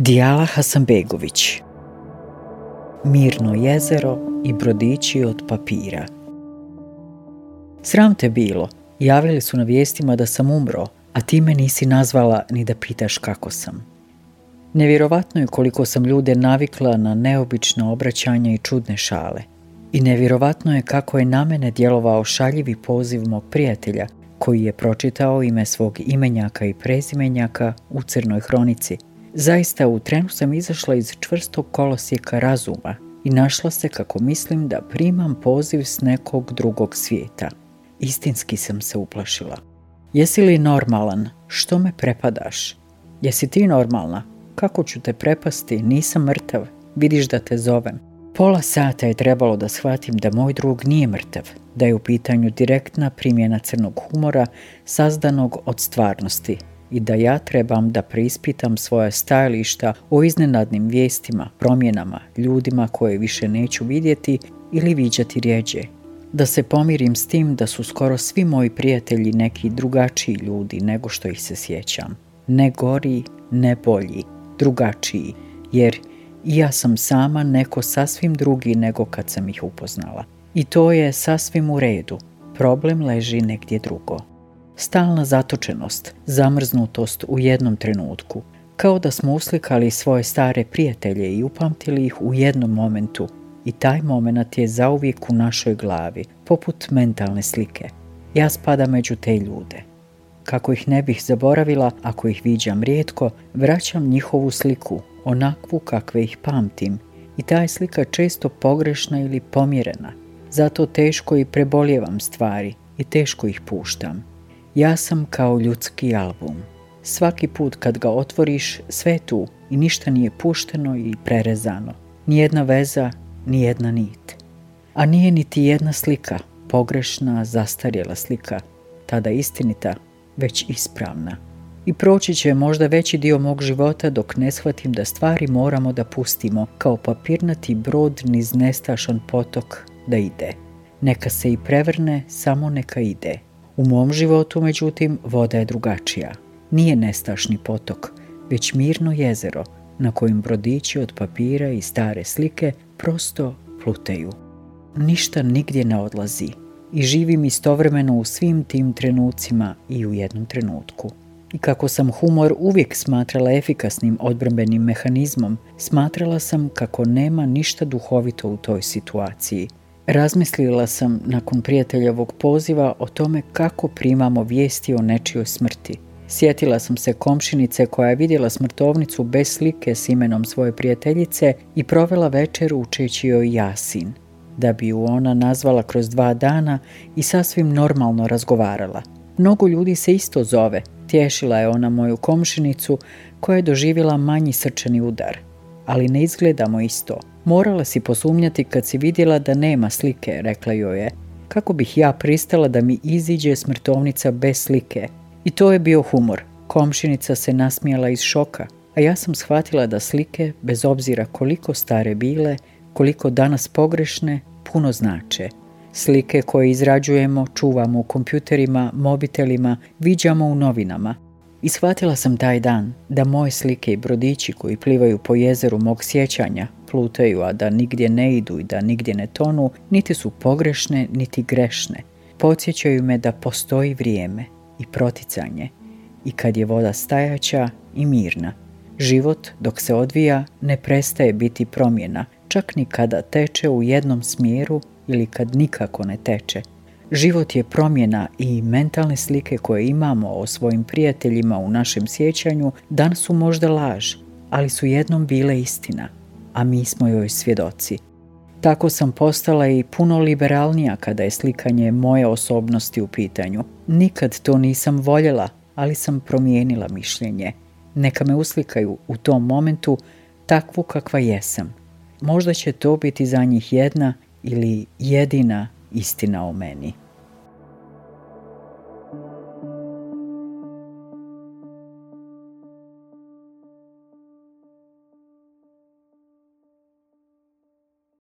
Dijala Hasanbegović Mirno jezero i brodići od papira Sram te bilo, javili su na vijestima da sam umro, a ti me nisi nazvala ni da pitaš kako sam. Nevjerovatno je koliko sam ljude navikla na neobično obraćanje i čudne šale. I nevjerovatno je kako je na mene djelovao šaljivi poziv mog prijatelja, koji je pročitao ime svog imenjaka i prezimenjaka u crnoj hronici – Zaista u trenu sam izašla iz čvrstog kolosijeka razuma i našla se kako mislim da primam poziv s nekog drugog svijeta. Istinski sam se uplašila. Jesi li normalan? Što me prepadaš? Jesi ti normalna? Kako ću te prepasti? Nisam mrtav. Vidiš da te zovem. Pola sata je trebalo da shvatim da moj drug nije mrtav, da je u pitanju direktna primjena crnog humora sazdanog od stvarnosti, i da ja trebam da preispitam svoja stajališta o iznenadnim vijestima, promjenama, ljudima koje više neću vidjeti ili viđati rijeđe. Da se pomirim s tim da su skoro svi moji prijatelji neki drugačiji ljudi nego što ih se sjećam. Ne gori, ne bolji, drugačiji, jer i ja sam sama neko sasvim drugi nego kad sam ih upoznala. I to je sasvim u redu. Problem leži negdje drugo stalna zatočenost, zamrznutost u jednom trenutku, kao da smo uslikali svoje stare prijatelje i upamtili ih u jednom momentu i taj moment je zauvijek u našoj glavi, poput mentalne slike. Ja spadam među te ljude. Kako ih ne bih zaboravila, ako ih viđam rijetko, vraćam njihovu sliku, onakvu kakve ih pamtim. I ta slika često pogrešna ili pomjerena. Zato teško i preboljevam stvari i teško ih puštam. Ja sam kao ljudski album. Svaki put kad ga otvoriš, sve tu i ništa nije pušteno i prerezano. Nijedna veza, nijedna nit. A nije niti jedna slika, pogrešna, zastarjela slika, tada istinita, već ispravna. I proći će možda veći dio mog života dok ne shvatim da stvari moramo da pustimo kao papirnati brod niz nestašan potok da ide. Neka se i prevrne, samo neka ide. U mom životu, međutim, voda je drugačija. Nije nestašni potok, već mirno jezero na kojim brodići od papira i stare slike prosto plutaju. Ništa nigdje ne odlazi i živim istovremeno u svim tim trenucima i u jednom trenutku. I kako sam humor uvijek smatrala efikasnim odbrambenim mehanizmom, smatrala sam kako nema ništa duhovito u toj situaciji – Razmislila sam nakon prijateljevog poziva o tome kako primamo vijesti o nečijoj smrti. Sjetila sam se komšinice koja je vidjela smrtovnicu bez slike s imenom svoje prijateljice i provela večer učeći joj Jasin, da bi ju ona nazvala kroz dva dana i sasvim normalno razgovarala. Mnogo ljudi se isto zove, tješila je ona moju komšinicu koja je doživjela manji srčani udar. Ali ne izgledamo isto, Morala si posumnjati kad si vidjela da nema slike, rekla joj je. Kako bih ja pristala da mi iziđe smrtovnica bez slike? I to je bio humor. Komšinica se nasmijala iz šoka, a ja sam shvatila da slike, bez obzira koliko stare bile, koliko danas pogrešne, puno znače. Slike koje izrađujemo, čuvamo u kompjuterima, mobitelima, viđamo u novinama. I shvatila sam taj dan da moje slike i brodići koji plivaju po jezeru mog sjećanja, plutaju, a da nigdje ne idu i da nigdje ne tonu, niti su pogrešne, niti grešne. Podsjećaju me da postoji vrijeme i proticanje i kad je voda stajaća i mirna. Život dok se odvija ne prestaje biti promjena, čak ni kada teče u jednom smjeru ili kad nikako ne teče. Život je promjena i mentalne slike koje imamo o svojim prijateljima u našem sjećanju danas su možda laž, ali su jednom bile istina a mi smo joj svjedoci. Tako sam postala i puno liberalnija kada je slikanje moje osobnosti u pitanju. Nikad to nisam voljela, ali sam promijenila mišljenje. Neka me uslikaju u tom momentu takvu kakva jesam. Možda će to biti za njih jedna ili jedina istina o meni.